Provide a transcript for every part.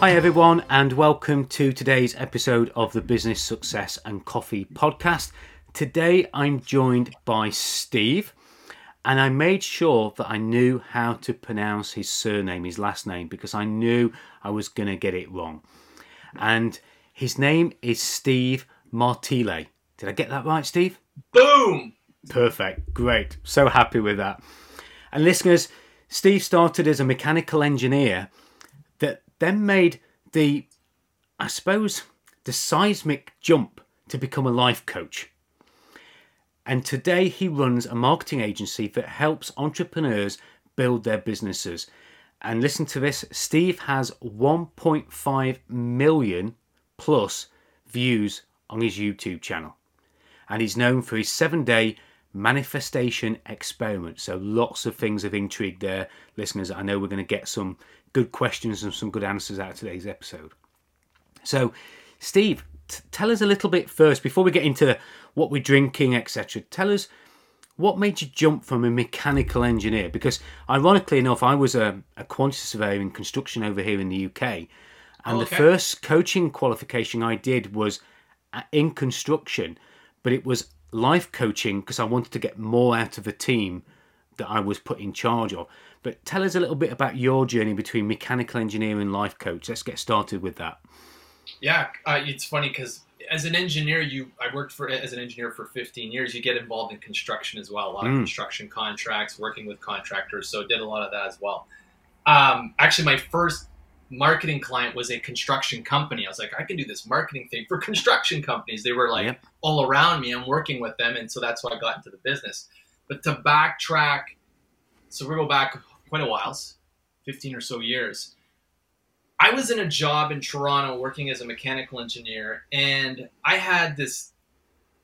Hi, everyone, and welcome to today's episode of the Business Success and Coffee podcast. Today, I'm joined by Steve, and I made sure that I knew how to pronounce his surname, his last name, because I knew I was going to get it wrong. And his name is Steve Martile. Did I get that right, Steve? Boom! Perfect. Great. So happy with that. And listeners, Steve started as a mechanical engineer then made the, I suppose, the seismic jump to become a life coach. And today he runs a marketing agency that helps entrepreneurs build their businesses. And listen to this Steve has 1.5 million plus views on his YouTube channel. And he's known for his seven day manifestation experiment. So lots of things of intrigue there, listeners. I know we're going to get some good questions and some good answers out of today's episode. So, Steve, t- tell us a little bit first before we get into what we're drinking, etc. Tell us what made you jump from a mechanical engineer? Because ironically enough, I was a, a quantity surveyor in construction over here in the UK, and Oh, the first coaching qualification I did was in construction, but it was life coaching because I wanted to get more out of the team that I was put in charge of. But tell us a little bit about your journey between mechanical engineering and life coach. Let's get started with that. Yeah, uh, it's funny because as an engineer, you I worked for as an engineer for 15 years. You get involved in construction as well, a lot of Mm. construction contracts, working with contractors. So did a lot of that as well. Um, actually, my first marketing client was a construction company. I was like, I can do this marketing thing for construction companies. They were like Yep. all around me. I'm working with them, and so that's why I got into the business. But to backtrack, so we go back quite a while, 15 or so years. I was in a job in Toronto working as a mechanical engineer, and I had this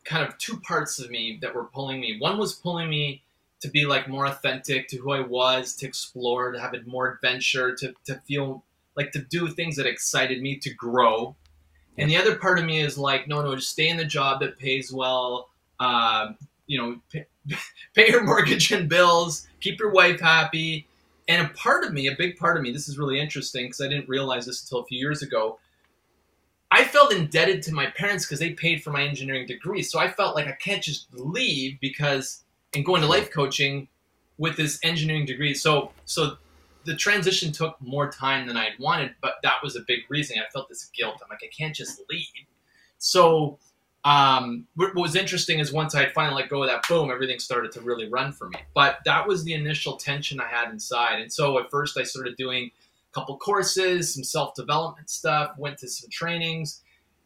kind of two parts of me that were pulling me. One was pulling me to be like more authentic to who I was, to explore, to have more adventure, to, to feel like to do things that excited me, to grow. And the other part of me is like, no, no, just stay in the job that pays well. Um, you know, pay, pay your mortgage and bills, keep your wife happy. And a part of me, a big part of me, this is really interesting because I didn't realize this until a few years ago. I felt indebted to my parents because they paid for my engineering degree. So I felt like I can't just leave because and go into life coaching with this engineering degree. So so the transition took more time than I'd wanted, but that was a big reason. I felt this guilt. I'm like, I can't just leave. So um, what was interesting is once I finally let go of that, boom, everything started to really run for me. But that was the initial tension I had inside. And so at first I started doing a couple courses, some self development stuff, went to some trainings.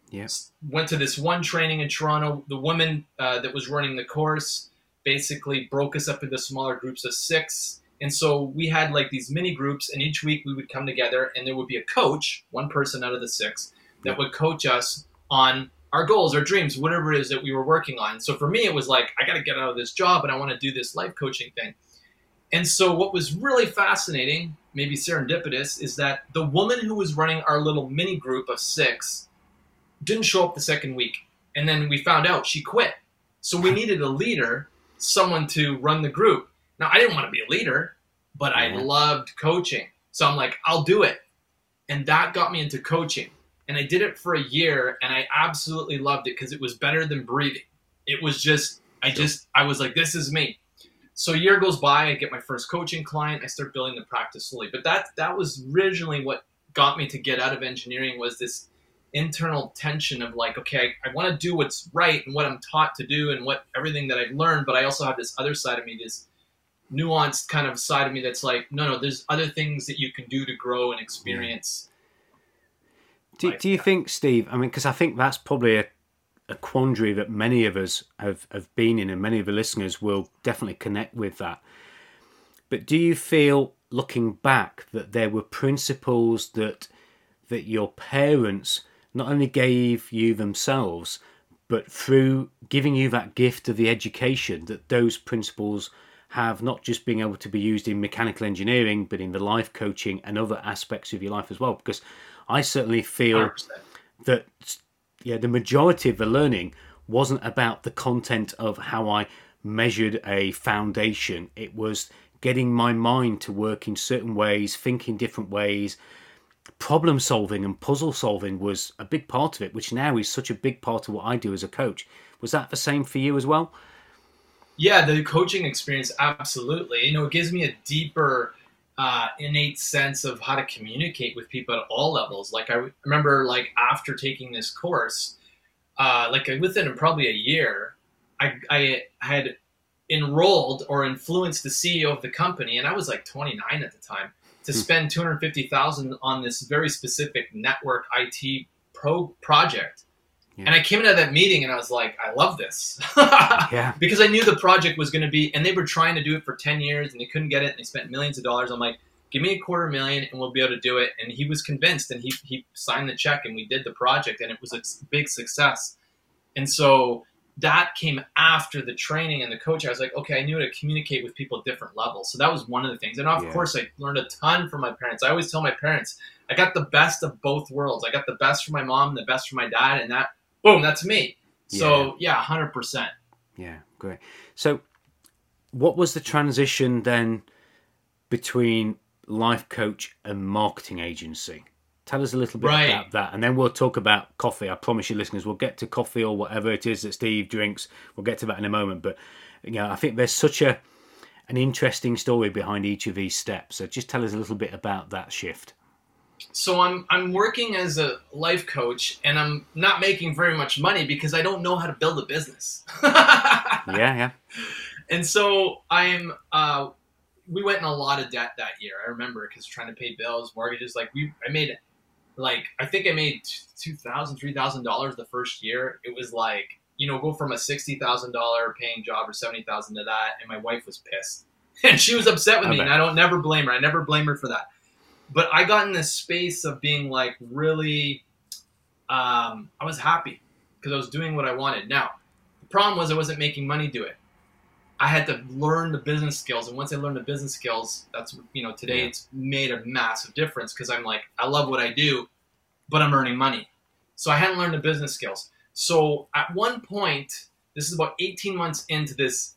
Yeah. S- Went to this one training in Toronto. The woman uh, that was running the course basically broke us up into smaller groups of six. And so we had like these mini groups, and each week we would come together, and there would be a coach, one person out of the six, that would coach us on our goals, our dreams, whatever it is that we were working on. So for me, it was like, I got to get out of this job and I want to do this life coaching thing. And so what was really fascinating, maybe serendipitous, is that the woman who was running our little mini group of six didn't show up the second week. And then we found out she quit. So we needed a leader, someone to run the group. Now, I didn't want to be a leader, but I loved coaching. So I'm like, I'll do it. And that got me into coaching. And I did it for a year and I absolutely loved it because it was better than breathing. It was just, I just, I was like, this is me. So a year goes by, I get my first coaching client, I start building the practice slowly. But that that was originally what got me to get out of engineering was this internal tension of like, okay, I, I want to do what's right and what I'm taught to do and what everything that I've learned, but I also have this other side of me, this nuanced kind of side of me that's like, no, no, there's other things that you can do to grow and experience. Do, do you think, Steve? I mean, because I think that's probably a, a quandary that many of us have, have been in, and many of the listeners will definitely connect with that. But do you feel, looking back, that there were principles that that your parents not only gave you themselves, but through giving you that gift of the education that those principles have not just being able to be used in mechanical engineering, but in the life coaching and other aspects of your life as well. Because I certainly feel 100%. that yeah, the majority of the learning wasn't about the content of how I measured a foundation. It was getting my mind to work in certain ways, thinking different ways. Problem solving and puzzle solving was a big part of it, which now is such a big part of what I do as a coach. Was that the same for you as well? Yeah, the coaching experience, absolutely. You know, it gives me a deeper, uh, innate sense of how to communicate with people at all levels. Like I remember, like after taking this course, uh, like within probably a year, I, I had enrolled or influenced the CEO of the company, and I was like 29 at the time, to spend 250,000 on this very specific network IT pro project. Yeah. And I came into that meeting and I was like, I love this. Yeah. because I knew the project was going to be, and they were trying to do it for 10 years and they couldn't get it and they spent millions of dollars. I'm like, give me a quarter million and we'll be able to do it. And he was convinced and he, he signed the check and we did the project and it was a big success. And so that came after the training and the coach. I was like, okay, I knew how to communicate with people at different levels. So that was one of the things. And of Yeah. course, I learned a ton from my parents. I always tell my parents, I got the best of both worlds. I got the best from my mom, and the best from my dad, and that, boom, that's me. So yeah, hundred percent. Yeah, great. So, what was the transition then between life coach and marketing agency? Tell us a little bit Right. about that, and then we'll talk about coffee. I promise you, listeners, we'll get to coffee or whatever it is that Steve drinks. We'll get to that in a moment. But you know, I think there's such a an interesting story behind each of these steps. So, just tell us a little bit about that shift. So I'm I'm working as a life coach, and I'm not making very much money because I don't know how to build a business. Yeah, yeah, and so I'm uh, we went in a lot of debt that year. I remember because trying to pay bills, mortgages. Like we, I made like I think I made two thousand, three thousand dollars the first year. It was like you know go from a sixty thousand dollar paying job or seventy thousand to that, and my wife was pissed, and she was upset with I me, bet. and I don't never blame her. I never blame her for that. But I got in this space of being like really, um, I was happy because I was doing what I wanted. Now, the problem was I wasn't making money do it. I had to learn the business skills, and once I learned the business skills, that's you know today Yeah. it's made a massive difference because I'm like I love what I do, but I'm earning money. So I hadn't learned the business skills. So at one point, this is about 18 months into this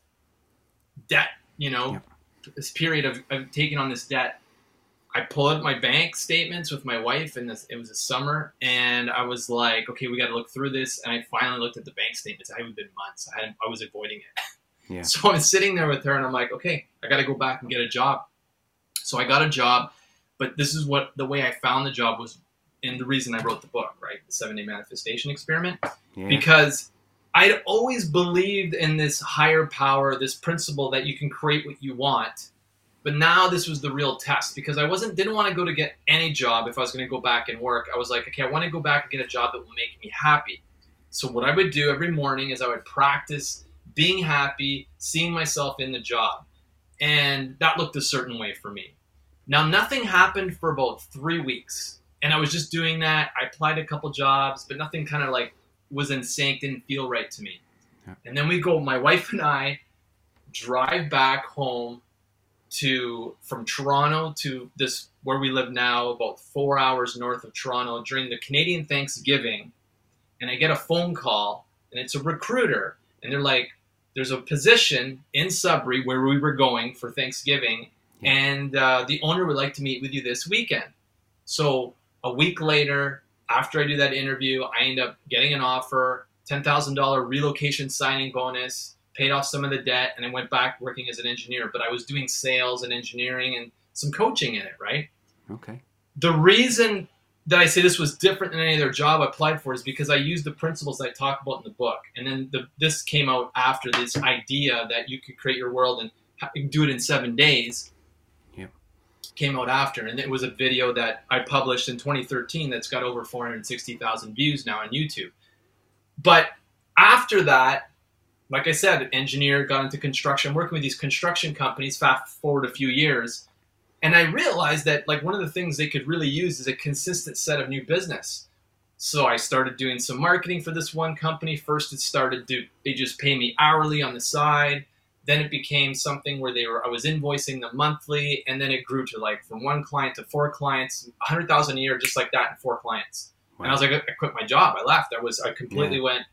debt, you know, Yeah. this period of, of taking on this debt. I pulled out my bank statements with my wife, and this, it was a summer, and I was like, okay, we got to look through this. And I finally looked at the bank statements. I haven't been months. I, I was avoiding it. Yeah. So I'm sitting there with her, and I'm like, okay, I got to go back and get a job. So I got a job, but this is what the way I found the job was, and the reason I wrote the book, right? The seven day manifestation experiment yeah. because I'd always believed in this higher power, this principle that you can create what you want. But now this was the real test because I wasn't didn't want to go to get any job if I was going to go back and work. I was like, okay, I want to go back and get a job that will make me happy. So what I would do every morning is I would practice being happy, seeing myself in the job. And that looked a certain way for me. Now nothing happened for about 3 weeks. And I was just doing that. I applied a couple jobs, but nothing kind of like was in sync, didn't feel right to me. And then we go, my wife and I drive back home to from Toronto to this where we live now, about four hours north of Toronto during the Canadian Thanksgiving. And I get a phone call, and it's a recruiter, and they're like, "There's a position in Sudbury where we were going for Thanksgiving, and uh, the owner would like to meet with you this weekend." So a week later, after I do that interview, I end up getting an offer, ten thousand dollar relocation signing bonus, paid off some of the debt, and I went back working as an engineer. But I was doing sales and engineering and some coaching in it, right? okay. The reason that I say this was different than any other job I applied for is because I used the principles I talk about in the book, and then the, this came out after this idea that you could create your world and do it in seven days. Yep. Came out after, and it was a video that I published in 2013 that's got over 460,000 views now on YouTube. But after that, like I said, engineer got into construction, working with these construction companies. Fast forward a few years, and I realized that like one of the things they could really use is a consistent set of new business. So I started doing some marketing for this one company. First, it started to they just pay me hourly on the side. Then it became something where they were I was invoicing them monthly, and then it grew to like from one client to four clients, a hundred thousand a year, just like that, and four clients. Wow. And I was like, I quit my job. I left. I was I completely yeah. went,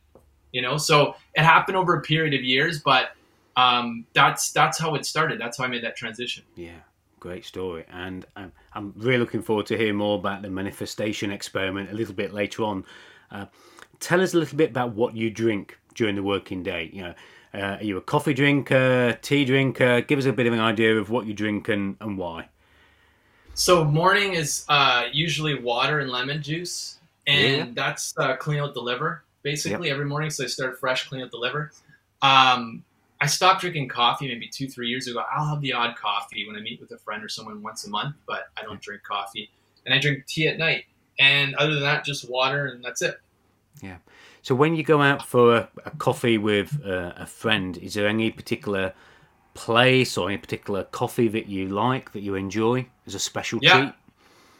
you know. So it happened over a period of years, but um, that's that's how it started. That's how I made that transition. Yeah, great story, and I'm, I'm really looking forward to hearing more about the manifestation experiment a little bit later on. Uh, tell us a little bit about what you drink during the working day. You know, uh, are you a coffee drinker, tea drinker? Give us a bit of an idea of what you drink and, and why. So morning is uh, usually water and lemon juice, and yeah. that's uh, clean out the liver basically yep. every morning. So I start fresh, clean up the liver. Um, I stopped drinking coffee maybe two, three years ago. I'll have the odd coffee when I meet with a friend or someone once a month, but I don't drink coffee. And I drink tea at night. And other than that, just water, and that's it. Yeah. So when you go out for a, a coffee with uh, a friend, is there any particular place or any particular coffee that you like that you enjoy as a special yeah. treat?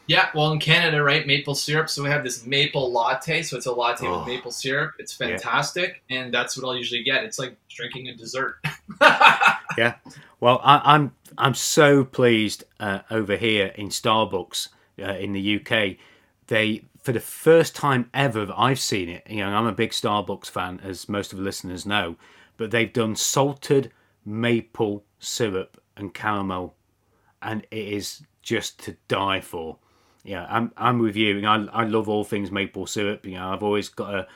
Yeah, well, in Canada, right, maple syrup. So we have this maple latte. So it's a latte oh. with maple syrup. It's fantastic, yeah. and that's what I'll usually get. It's like drinking a dessert. yeah. Well, I, am I'm, I'm so pleased uh, over here in Starbucks uh, in the UK. They for the first time ever I've seen it. You know, I'm a big Starbucks fan, as most of the listeners know, but they've done salted maple syrup and caramel, and it is just to die for yeah, I'm I'm with you. you I I love all things maple syrup. You know, I've always got a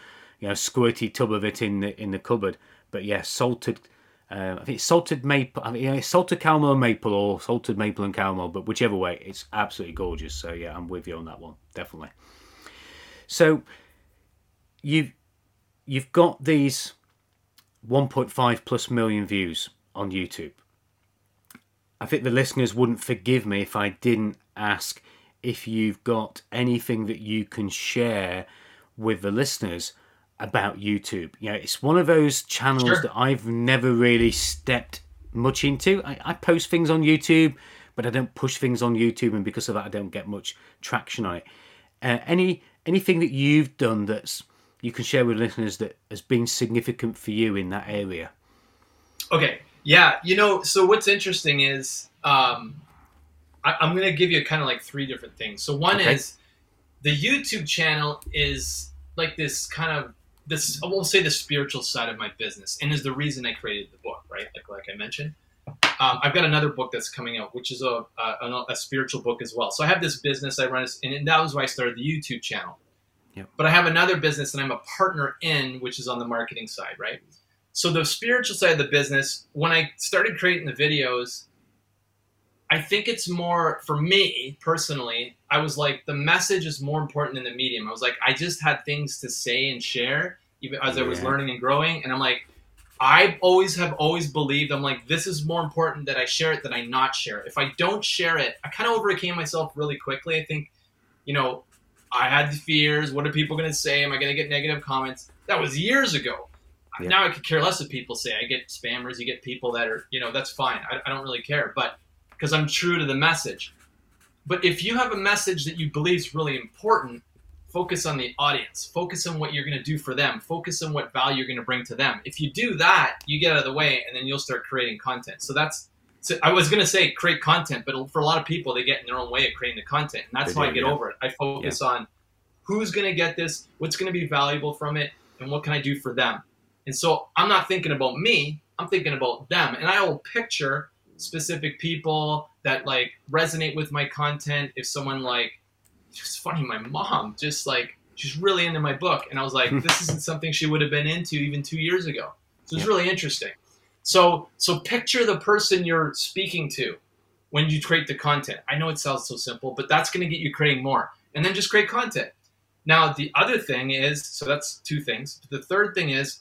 you know squirty tub of it in the in the cupboard. But yeah, salted. Uh, I think salted maple. I mean, yeah, salted caramel and maple, or salted maple and caramel. But whichever way, it's absolutely gorgeous. So yeah, I'm with you on that one, definitely. So you've you've got these 1.5 plus million views on YouTube. I think the listeners wouldn't forgive me if I didn't ask if you've got anything that you can share with the listeners about YouTube. You know, it's one of those channels sure. that I've never really stepped much into. I, I, post things on YouTube, but I don't push things on YouTube, and because of that, I don't get much traction on it. Uh, any anything that you've done that's you can share with listeners that has been significant for you in that area? Okay, yeah, you know, so what's interesting is um, I, am going to give you kind of like three different things. So one okay. is the YouTube channel is like this kind of this I won't say the spiritual side of my business, and is the reason I created the book, right? Like like I mentioned. Um, I've got another book that's coming out, which is a, a, a spiritual book as well. So I have this business I run, and that was why I started the YouTube channel. Yep. But I have another business that I'm a partner in, which is on the marketing side, right? So the spiritual side of the business, when I started creating the videos, I think it's more for me personally. I was like, the message is more important than the medium. I was like, I just had things to say and share, even as yeah. I was learning and growing. And I'm like, I always have always believed I'm like, this is more important that I share it than I not share it. If I don't share it, I kind of overcame myself really quickly. I think, you know, I had the fears. What are people going to say? Am I going to get negative comments? That was years ago. Yeah. Now I could care less what people say. I get spammers. You get people that are, you know, that's fine. I, I don't really care. But because I'm true to the message. But if you have a message that you believe is really important, focus on the audience. Focus on what you're going to do for them. Focus on what value you're going to bring to them. If you do that, you get out of the way, and then you'll start creating content. So that's. So I was going to say create content, but for a lot of people, they get in their own way of creating the content, and that's how I get yeah. over it. I focus yeah. on who's going to get this, what's going to be valuable from it, and what can I do for them. And so I'm not thinking about me. I'm thinking about them, and I will picture specific people that like resonate with my content. If someone like, it's funny, my mom just like she's really into my book, and I was like, this isn't something she would have been into even two years ago. So it's yeah. really interesting. So so picture the person you're speaking to when you create the content. I know it sounds so simple, but that's going to get you creating more, and then just create content. Now the other thing is, so that's two things. The third thing is,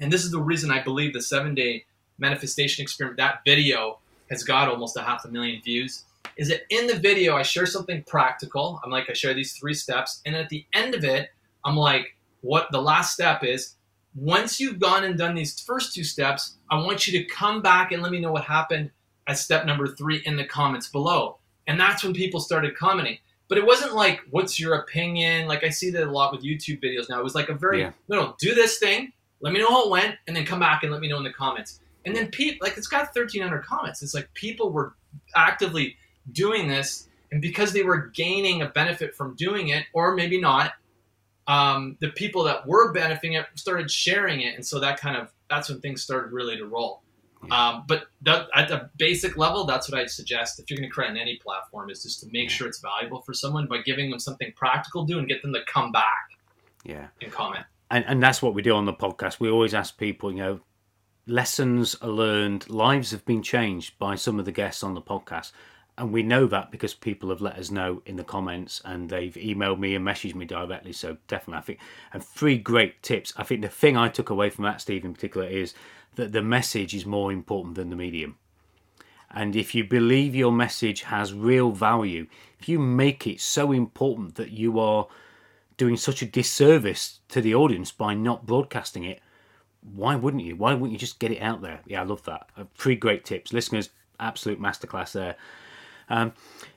and this is the reason I believe the seven day manifestation experiment, that video has got almost a half a million views. Is that in the video, I share something practical. I'm like, I share these three steps. And at the end of it, I'm like, what the last step is once you've gone and done these first two steps, I want you to come back and let me know what happened at step number three in the comments below. And that's when people started commenting. but it wasn't like, "What's your opinion?" Like I see that a lot with YouTube videos now. It was like a very Yeah. no, no, do this thing. Let me know how it went, and then come back and let me know in the comments. And then people like it's got 1,300 comments. It's like people were actively doing this, and because they were gaining a benefit from doing it, or maybe not, um, the people that were benefiting it started sharing it, and so that kind of that's when things started really to roll. Um, but that, at the basic level, that's what I'd suggest if you're going to create on any platform is just to make sure it's valuable for someone by giving them something practical to do and get them to come back Yeah. and comment. and and that's what we do on the podcast. We always ask people, you know, lessons are learned, lives have been changed by some of the guests on the podcast, and we know that because people have let us know in the comments and they've emailed me and messaged me directly. So definitely, I think and three great tips. I think the thing I took away from that, Steve, in particular, is that the message is more important than the medium. And if you believe your message has real value, if you make it so important that you are doing such a disservice to the audience by not broadcasting it, why wouldn't you? Why wouldn't you just get it out there? Yeah, I love that. Uh, Three great tips. Listeners, absolute masterclass there. Um,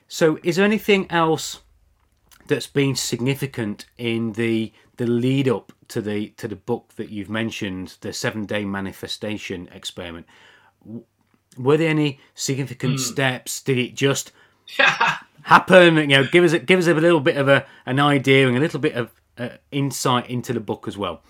so, is there anything else that's been significant in the the lead up to the to the book that you've mentioned, the seven day manifestation experiment? Were there any significant steps? Did it just happen? You know, give us a, give us a little bit of a an idea and a little bit of uh, insight into the book as well.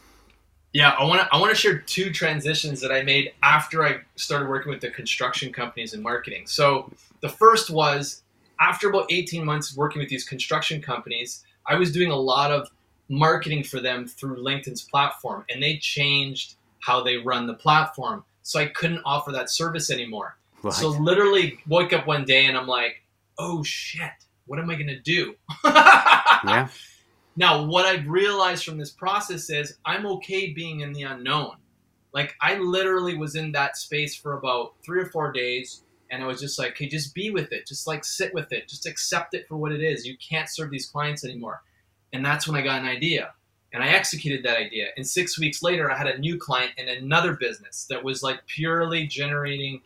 Yeah, I want to I want to share two transitions that I made after I started working with the construction companies in marketing. So the first was after about 18 months working with these construction companies, I was doing a lot of marketing for them through LinkedIn's platform and they changed how they run the platform. So I couldn't offer that service anymore. Right. So literally woke up one day and I'm like, "Oh shit, what am I going to do?" yeah. Now, what I've realized from this process is I'm okay being in the unknown. Like, I literally was in that space for about three or four days, and I was just like, okay, just be with it. Just like sit with it. Just accept it for what it is. You can't serve these clients anymore. And that's when I got an idea. And I executed that idea. And six weeks later, I had a new client in another business that was like purely generating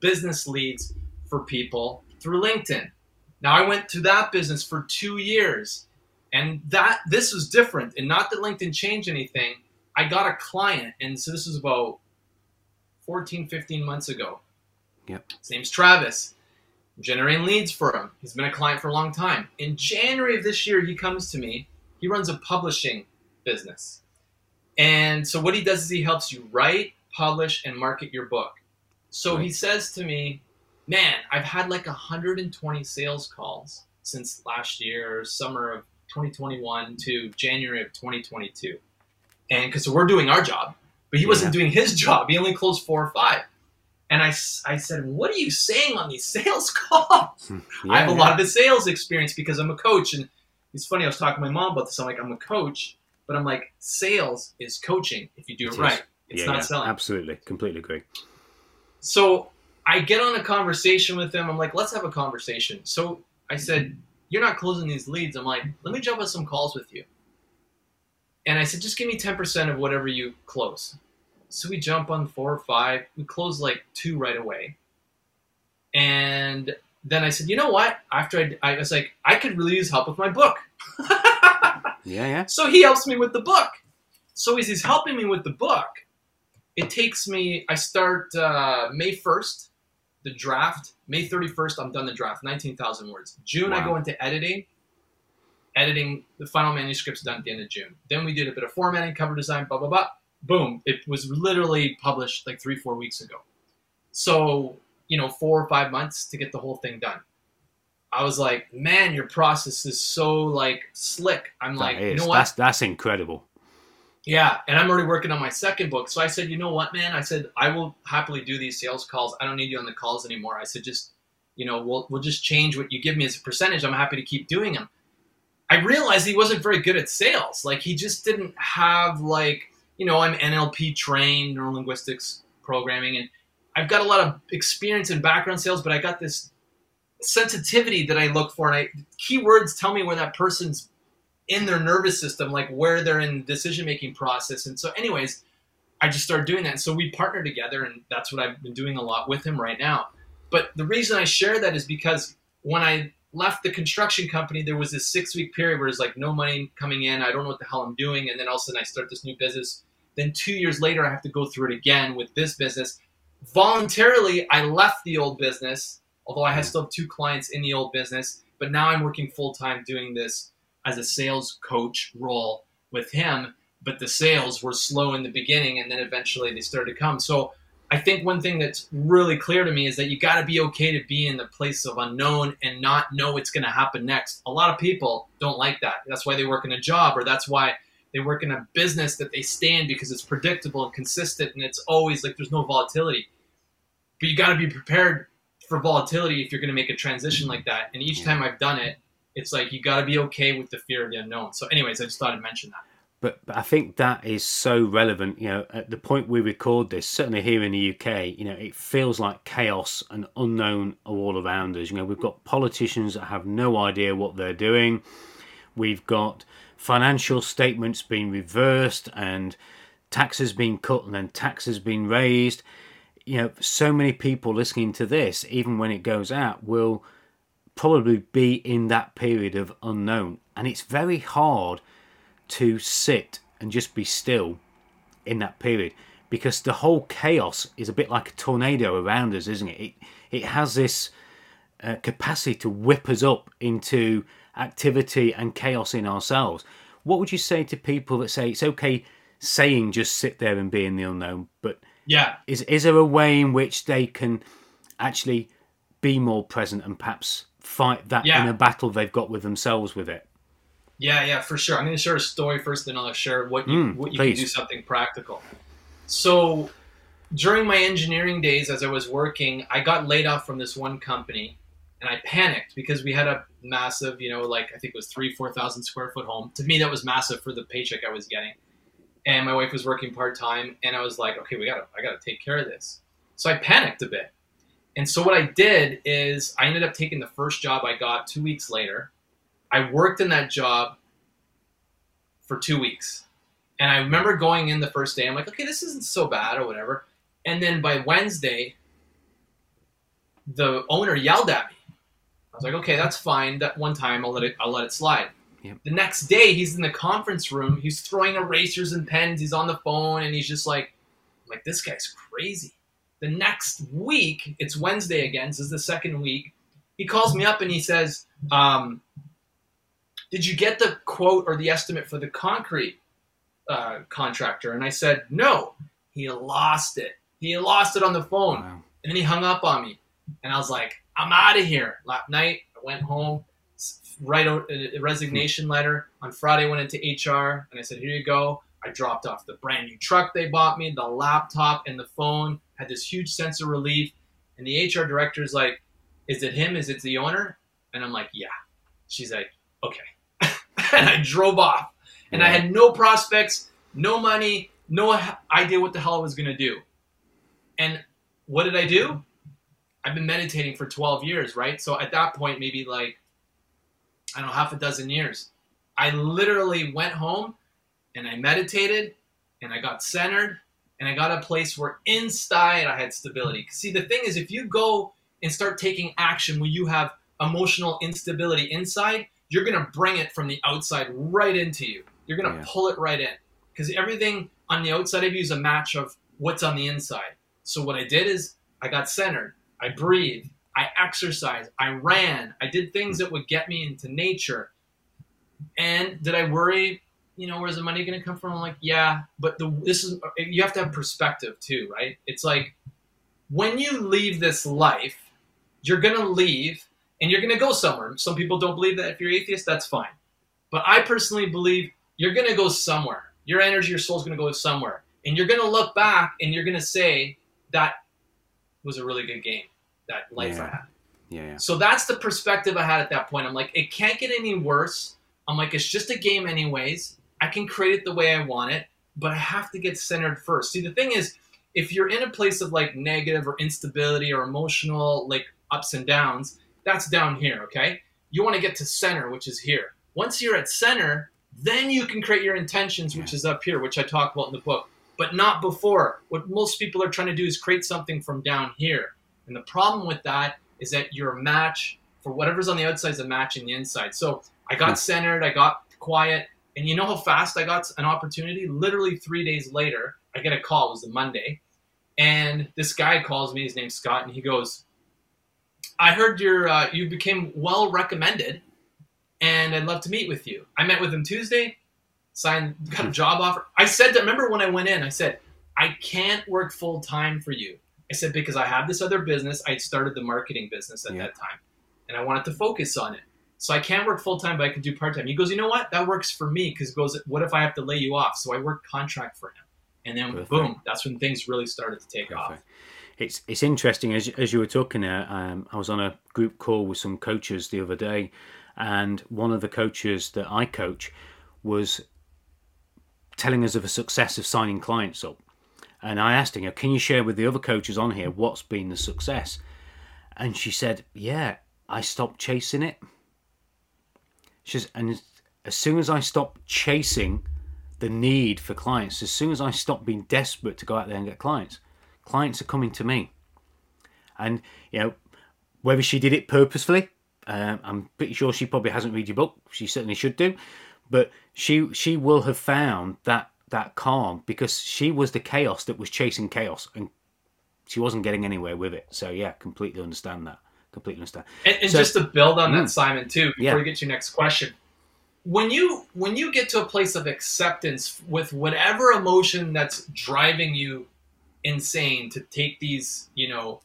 business leads for people through LinkedIn. Now, I went to that business for two years and that this was different and not that linkedin changed anything. I got a client and so this was about 14 15 months ago. Yep. his name's travis. I'm generating leads for him. He's been a client for a long time. In january of this year he comes to me. He runs a publishing business. And so what he does is he helps you write publish and market your book. So he says to me man i've had like 120 sales calls since last year summer of 2021 to January of 2022. And because so we're doing our job, but he wasn't doing his job. He only closed four or five. And I, I said, What are you saying on these sales calls? I have a lot of the sales experience because I'm a coach. And it's funny, I was talking to my mom about this. I'm like, I'm a coach, but I'm like, sales is coaching if you do It it, is. right. It's yeah, not yeah, selling. Absolutely, completely agree. So I get on a conversation with him. I'm like, let's have a conversation. So I said, You're not closing these leads. I'm like, let me jump on some calls with you. And I said, just give me 10% of whatever you close. So we jump on four or five. We close like two right away. And then I said, you know what? After I, I was like, I could really use help with my book. Yeah, yeah. So he helps me with the book. So as he's helping me with the book, it takes me. I start uh, May first, the draft. May thirty first, I'm done the draft. Nineteen thousand words. June, I go into editing. Editing the final manuscript's done at the end of June. Then we did a bit of formatting, cover design, blah blah blah. Boom! It was literally published like three four weeks ago. So you know, four or five months to get the whole thing done. I was like, man, your process is so like slick. I'm like, That is. you know what? That's that's incredible. Yeah, and I'm already working on my second book. So I said, you know what, man? I said I will happily do these sales calls. I don't need you on the calls anymore. I said, just you know, we'll we'll just change what you give me as a percentage. I'm happy to keep doing them. I realized he wasn't very good at sales. Like he just didn't have like you know, I'm NLP trained, neurolinguistics programming, and I've got a lot of experience in background sales, but I got this sensitivity that I look for, and I keywords tell me where that person's in their nervous system, like where they're in the decision making process. And so, anyways, I just started doing that. So we partner together, and that's what I've been doing a lot with him right now. But the reason I share that is because when I left the construction company, there was this six week period where there's like no money coming in. I don't know what the hell I'm doing. And then all of a sudden I start this new business. Then two years later, I have to go through it again with this business. Voluntarily, I left the old business, although I had still have two clients in the old business. But now I'm working full time doing this as a sales coach role with him. But the sales were slow in the beginning, and then eventually they started to come. So I think one thing that's really clear to me is that you got to be okay to be in the place of unknown and not know what's going to happen next. A lot of people don't like that. That's why they work in a job, or that's why they work in a business that they stay in because it's predictable and consistent, and it's always like there's no volatility. But you got to be prepared for volatility if you're going to make a transition like that. And each time I've done it, it's like you got to be okay with the fear of the unknown. So, anyways, I just thought I'd mention that. But, but I think that is so relevant. You know, at the point we record this, certainly here in the UK, you know, it feels like chaos and unknown are all around us. You know, we've got politicians that have no idea what they're doing. We've got financial statements being reversed and taxes being cut and then taxes being raised. You know, so many people listening to this, even when it goes out, will probably be in that period of unknown. And it's very hard to sit and just be still in that period because the whole chaos is a bit like a tornado around us, isn't it? It, it has this uh, capacity to whip us up into activity and chaos in ourselves. What would you say to people that say it's okay saying just sit there and be in the unknown, but yeah, is is there a way in which they can actually be more present and perhaps fight that Yeah. in a battle they've got with themselves with it? Yeah, yeah, for sure. I'm going to share a story first, then I'll share what you Mm, what you can do something practical. So, during my engineering days, as I was working, I got laid off from this one company, and I panicked because we had a massive, you know, like I think it was three, four thousand square foot home. To me, that was massive for the paycheck I was getting, and my wife was working part time, and I was like, okay, we gotta, I gotta take care of this. So I panicked a bit, and so what I did is I ended up taking the first job I got two weeks later. I worked in that job for two weeks. And I remember going in the first day, I'm like, okay, this isn't so bad or whatever. And then by Wednesday, the owner yelled at me. I was like, okay, that's fine. That one time I'll let it I'll let it slide. Yep. The next day he's in the conference room, he's throwing erasers and pens, he's on the phone, and he's just like, like, this guy's crazy. The next week, it's Wednesday again, this is the second week. He calls me up and he says, um, did you get the quote or the estimate for the concrete uh, contractor? And I said, no. He lost it. He lost it on the phone. Wow. And then he hung up on me. And I was like, I'm out of here. Last night, I went home, write a a resignation letter. On Friday, I went into HR and I said, here you go. I dropped off the brand new truck they bought me, the laptop, and the phone. Had this huge sense of relief. And the HR director is like, is it him? Is it the owner? And I'm like, yeah. She's like, okay. and I drove off. And I had no prospects, no money, no idea what the hell I was going to do. And what did I do? I've been meditating for 12 years, right? So at that point, maybe like, I don't know, half a dozen years. I literally went home and I meditated and I got centered and I got a place where inside I had stability. See, the thing is, if you go and start taking action when you have emotional instability inside, you're going to bring it from the outside right into you. You're going to Yeah. pull it right in because everything on the outside of you is a match of what's on the inside. So what I did is I got centered. I breathed. I exercised. I ran. I did things that would get me into nature. And did I worry? You know, where's the money going to come from? I'm like, yeah, but the this is you have to have perspective too, right? It's like when you leave this life, you're going to leave and you're going to go somewhere. Some people don't believe that. If you're atheist, that's fine. But I personally believe you're going to go somewhere. Your energy, your soul's going to go somewhere. And you're going to look back and you're going to say, that was a really good game, that life I had. Yeah, yeah. So that's the perspective I had at that point. I'm like, it can't get any worse. I'm like, it's just a game, anyways. I can create it the way I want it, but I have to get centered first. See, the thing is, if you're in a place of like negative or instability or emotional like ups and downs, that's down here, okay? You want to get to center, which is here. Once you're at center, then you can create your intentions, which is up here, which I talk about in the book, but not before. What most people are trying to do is create something from down here. And the problem with that is that you're a match for whatever's on the outside is a matching the inside. So I got Hmm. centered, I got quiet, and you know how fast I got an opportunity? Literally three days later, I get a call. It was the Monday, and this guy calls me. His name's Scott, and he goes, "I heard your uh, you became well recommended, and I'd love to meet with you." I met with him Tuesday, signed, got a job offer. I said, to, remember when I went in? I said, "I can't work full time for you." I said because I have this other business. I started the marketing business at Yeah. that time, and I wanted to focus on it. So I can't work full time, but I can do part time. He goes, you know what? That works for me because goes, what if I have to lay you off? So I worked contract for him, and then Perfect. boom, that's when things really started to take off. It's it's interesting as as you were talking there. Um, I was on a group call with some coaches the other day, and one of the coaches that I coach was telling us of a success of signing clients up. And I asked her, "Can you share with the other coaches on here what's been the success?" And she said, "Yeah, I stopped chasing it." She says, and as soon as I stopped chasing the need for clients, as soon as I stopped being desperate to go out there and get clients, clients are coming to me. And you know, whether she did it purposefully, um, I'm pretty sure she probably hasn't read your book. She certainly should do, but she she will have found that that calm because she was the chaos that was chasing chaos, and she wasn't getting anywhere with it. So yeah, completely understand that. Completely understand. And, and So- just to build on Mm. that, Simon, too, before Yeah. you get to your next question, when you when you get to a place of acceptance with whatever emotion that's driving you insane to take these, you know,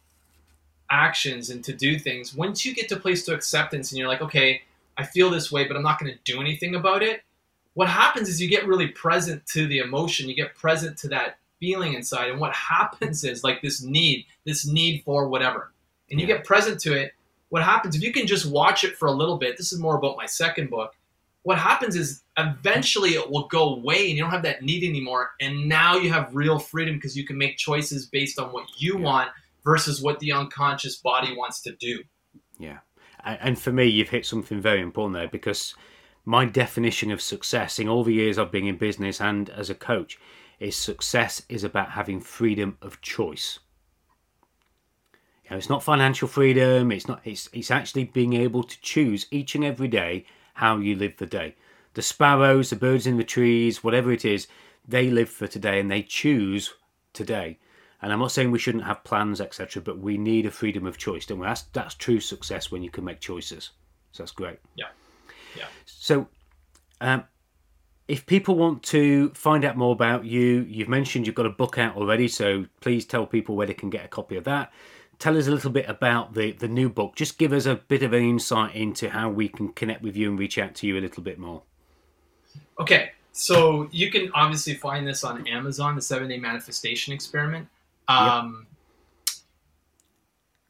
actions and to do things, once you get to a place to acceptance and you're like, okay, I feel this way, but I'm not going to do anything about it. What happens is you get really present to the emotion, you get present to that feeling inside, and what happens is like this need, this need for whatever, and you Yeah. get present to it. What happens if you can just watch it for a little bit? This is more about my second book. What happens is eventually it will go away, and you don't have that need anymore. And now you have real freedom because you can make choices based on what you Yeah. want versus what the unconscious body wants to do. Yeah. And and for me, you've hit something very important there because my definition of success in all the years I've been in business and as a coach is success is about having freedom of choice. Know, it's not financial freedom, it's not it's it's actually being able to choose each and every day how you live the day. The sparrows, the birds in the trees, whatever it is, they live for today and they choose today. And I'm not saying we shouldn't have plans, etc., but we need a freedom of choice, don't we? That's that's true success when you can make choices. So that's great. Yeah. Yeah. So, um, if people want to find out more about you, you've mentioned you've got a book out already, so please tell people where they can get a copy of that. Tell us a little bit about the the new book. Just give us a bit of an insight into how we can connect with you and reach out to you a little bit more. Okay, so you can obviously find this on Amazon, the Seven Day Manifestation Experiment. Um,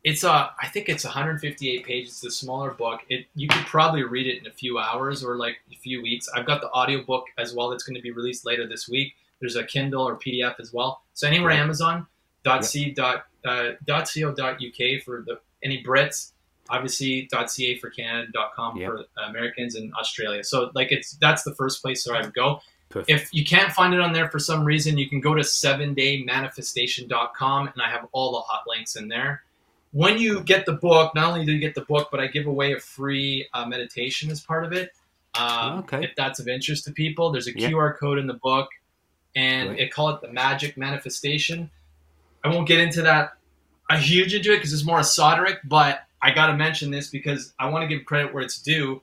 It's a, I think it's 158 pages. It's a smaller book. It you could probably read it in a few hours or like a few weeks. I've got the audiobook as well. That's going to be released later this week. There's a Kindle or PDF as well. So anywhere Right. Amazon dot c dot uh, dot co dot uk for the any Brits. Obviously, .ca for Canada, .com Yep. for Americans and Australia. So like it's that's the first place where I would go. Perfect. If you can't find it on there for some reason, you can go to 7daymanifestation.com and I have all the hot links in there. When you get the book, not only do you get the book, but I give away a free uh, meditation as part of it. Um, Okay. If that's of interest to people, there's a. QR code in the book and Great. they call it the magic manifestation. I won't get into that a huge into it because it's more esoteric, but I got to mention this because I want to give credit where it's due.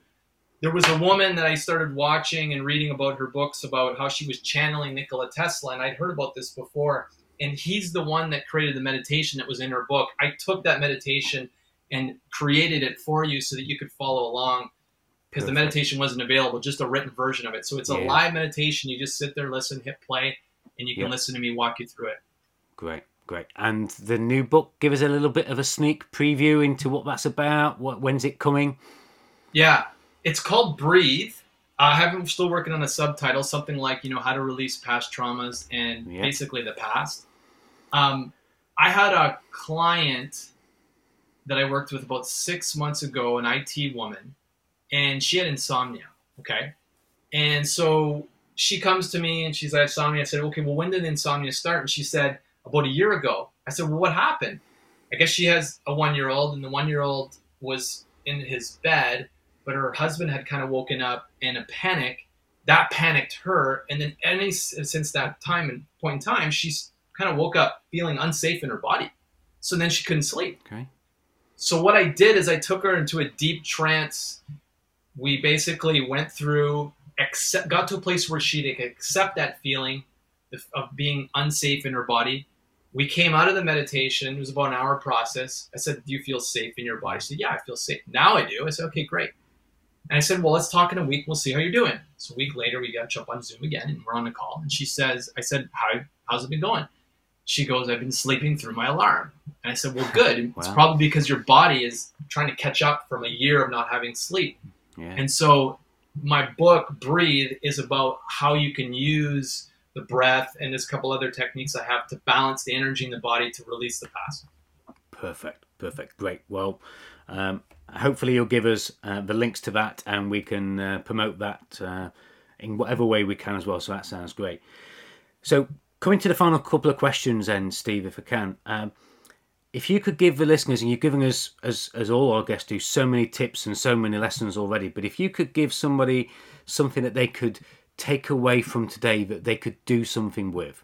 There was a woman that I started watching and reading about her books about how she was channeling Nikola Tesla, and I'd heard about this before. And he's the one that created the meditation that was in her book. I took that meditation and created it for you so that you could follow along because the meditation wasn't available, just a written version of it. So it's a Yeah. live meditation. You just sit there, listen, hit play, and you can Yep. listen to me walk you through it. Great, great. And the new book, give us a little bit of a sneak preview into what that's about. What when's it coming? Yeah, it's called Breathe. I have I'm still working on a subtitle, something like you know how to release past traumas and Yeah. basically the past. Um, I had a client that I worked with about six months ago, an IT woman, and she had insomnia. Okay, and so she comes to me and she's like insomnia. I said, okay, well when did the insomnia start? And she said about a year ago. I said, well what happened? I guess she has a one year old, and the one year old was in his bed, but her husband had kind of woken up in a panic. That panicked her, and then any since that time and point in time, she's kind of woke up feeling unsafe in her body. So then she couldn't sleep. Okay. So what I did is I took her into a deep trance. We basically went through, accept, got to a place where she'd accept that feeling of, being unsafe in her body. We came out of the meditation. It was about an hour process. I said, "Do you feel safe in your body?" She said, "Yeah, I feel safe now. I do." I said, "Okay, great." And I said, "Well, let's talk in a week. We'll see how you're doing." So a week later, we got to jump on Zoom again, and we're on a call. And she says, "I said, how how's it been going?" She goes, "I've been sleeping through my alarm." And I said, "Well, good. It's Wow. probably because your body is trying to catch up from a year of not having sleep." Yeah. And so my book, Breathe, is about how you can use the breath and there's a couple other techniques I have to balance the energy in the body to release the past. Perfect, perfect, great. Well, um, hopefully you'll give us uh, the links to that, and we can uh, promote that uh, in whatever way we can as well. So that sounds great. So coming to the final couple of questions, then, Steve, if I can, um, if you could give the listeners, and you're giving us, as as all our guests do, so many tips and so many lessons already, but if you could give somebody something that they could take away from today that they could do something with.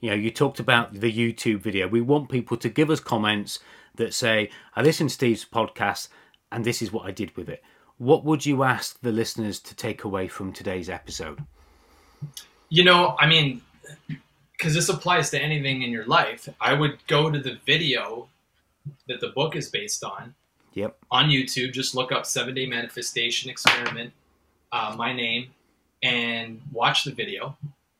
You know, you talked about the YouTube video. We want people to give us comments that say, I listened to Steve's podcast and this is what I did with it. What would you ask the listeners to take away from today's episode? You know, I mean, because this applies to anything in your life, I would go to the video that the book is based on Yep. on YouTube. Just look up Seven Day Manifestation Experiment, uh, my name, and watch the video.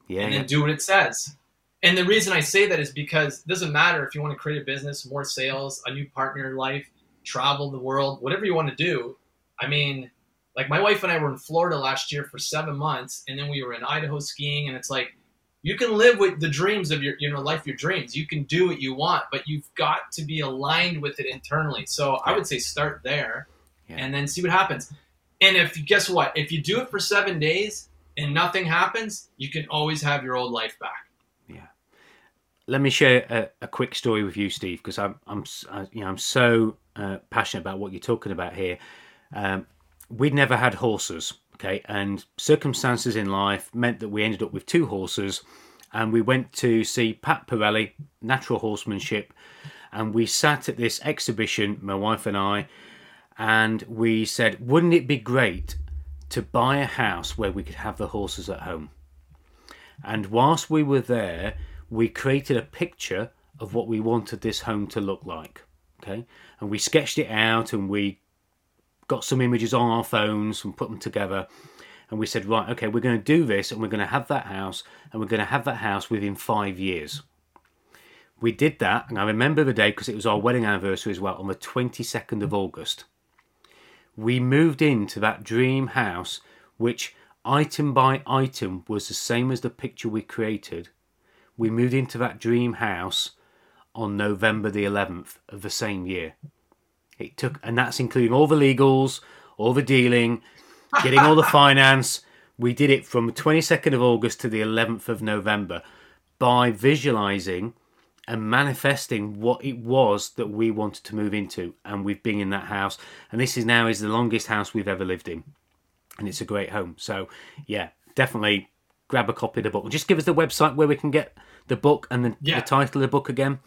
Yeah. and yeah. then do what it says. And the reason I say that is because it doesn't matter if you want to create a business, more sales, a new partner in life, travel the world, whatever you want to do. I mean, like my wife and I were in Florida last year for seven months, and then we were in Idaho skiing, and it's like you can live with the dreams of your you know life, your dreams. You can do what you want, but you've got to be aligned with it internally. So I would say start there, Yeah. and then see what happens. And if guess what, if you do it for seven days and nothing happens, you can always have your old life back. Yeah. Let me share a, a quick story with you, Steve, because I'm I'm I- you know I'm so uh, passionate about what you're talking about here. Um, we'd never had horses, okay, and circumstances in life meant that we ended up with two horses, and we went to see Pat Parelli, natural horsemanship, and we sat at this exhibition, my wife and I, and we said, wouldn't it be great to buy a house where we could have the horses at home? And whilst we were there, we created a picture of what we wanted this home to look like. Okay. And we sketched it out and we got some images on our phones and put them together. And we said, right, okay, we're going to do this and we're going to have that house and we're going to have that house within five years. We did that. And I remember the day because it was our wedding anniversary as well on the 22nd of August. We moved into that dream house, which item by item was the same as the picture we created. We moved into that dream house on November the 11th of the same year. It took, and that's including all the legals, all the dealing, getting all the finance. We did it from the 22nd of August to the 11th of November by visualizing and manifesting what it was that we wanted to move into. And we've been in that house. And this is now is the longest house we've ever lived in. And it's a great home. So yeah, definitely grab a copy of the book. Just give us the website where we can get the book and the, Yeah. the title of the book again.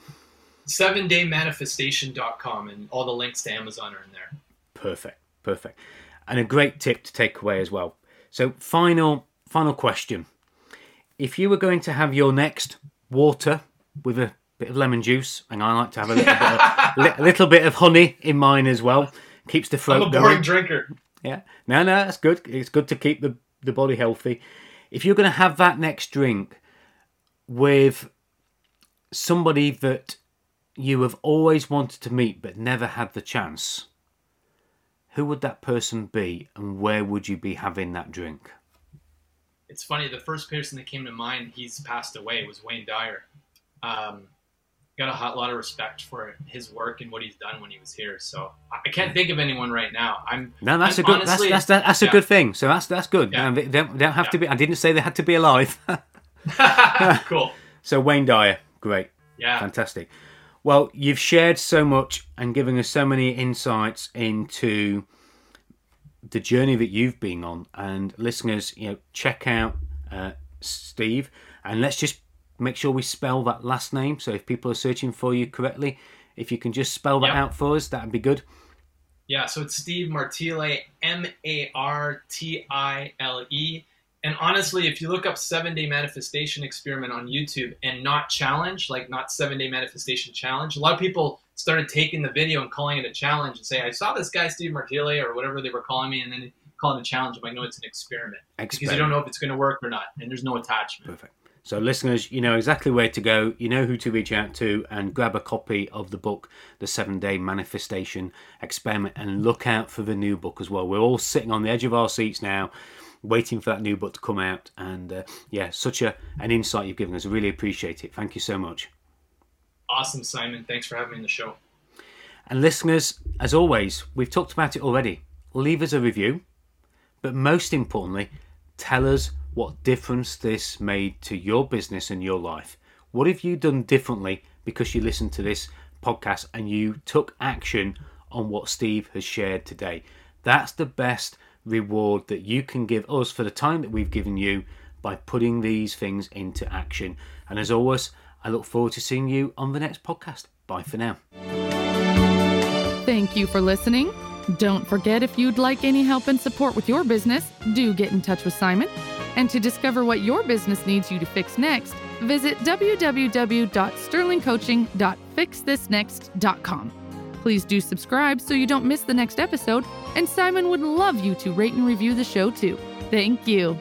Seven daymanifestation.com and all the links to Amazon are in there. Perfect, perfect, and a great tip to take away as well. So, final, final question: If you were going to have your next water with a bit of lemon juice, and I like to have a little bit, of, li- little bit of honey in mine as well, keeps the I'm throat a boring going. drinker. Yeah, no, no, that's good. It's good to keep the the body healthy. If you're going to have that next drink with somebody that you have always wanted to meet but never had the chance, who would that person be and where would you be having that drink? It's funny. The first person that came to mind, he's passed away, was Wayne Dyer. Um, got a hot lot of respect for his work and what he's done when he was here. So I can't think of anyone right now. I'm No, that's I'm a good. honestly- that's that's that's a yeah. good thing. So that's that's good. Yeah. And they don't, they don't have to be. I didn't say they had to be alive. cool. so Wayne Dyer, great. Yeah. Fantastic. Well, you've shared so much and given us so many insights into the journey that you've been on. And listeners, you know, check out uh, Steve, and let's just make sure we spell that last name. So if people are searching for you correctly, if you can just spell that Yep. out for us, that'd be good. Yeah, so it's Steve Martile, M A R T I L E. And honestly, if you look up seven day manifestation experiment on YouTube and not challenge, like not seven day manifestation challenge, a lot of people started taking the video and calling it a challenge and say, I saw this guy, Steve Martile, or whatever they were calling me, and then calling it a challenge. I'm like, no, it's an experiment. Because you don't know if it's going to work or not, and there's no attachment. Perfect. So, listeners, you know exactly where to go, you know who to reach out to, and grab a copy of the book, The Seven Day Manifestation Experiment, and look out for the new book as well. We're all sitting on the edge of our seats now, waiting for that new book to come out. And uh, yeah, such a, an insight you've given us. I really appreciate it. Thank you so much. Awesome, Simon. Thanks for having me on the show. And listeners, as always, we've talked about it already. Leave us a review, but most importantly, tell us what difference this made to your business and your life. What have you done differently because you listened to this podcast and you took action on what Steve has shared today? That's the best reward that you can give us for the time that we've given you by putting these things into action. And as always, I look forward to seeing you on the next podcast. Bye for now. Thank you for listening. Don't forget if you'd like any help and support with your business, do get in touch with Simon. And to discover what your business needs you to fix next, visit www.sterlingcoaching.fixthisnext.com. Please do subscribe so you don't miss the next episode, and Simon would love you to rate and review the show too. Thank you.